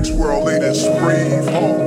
next world leaders. Breathe, home,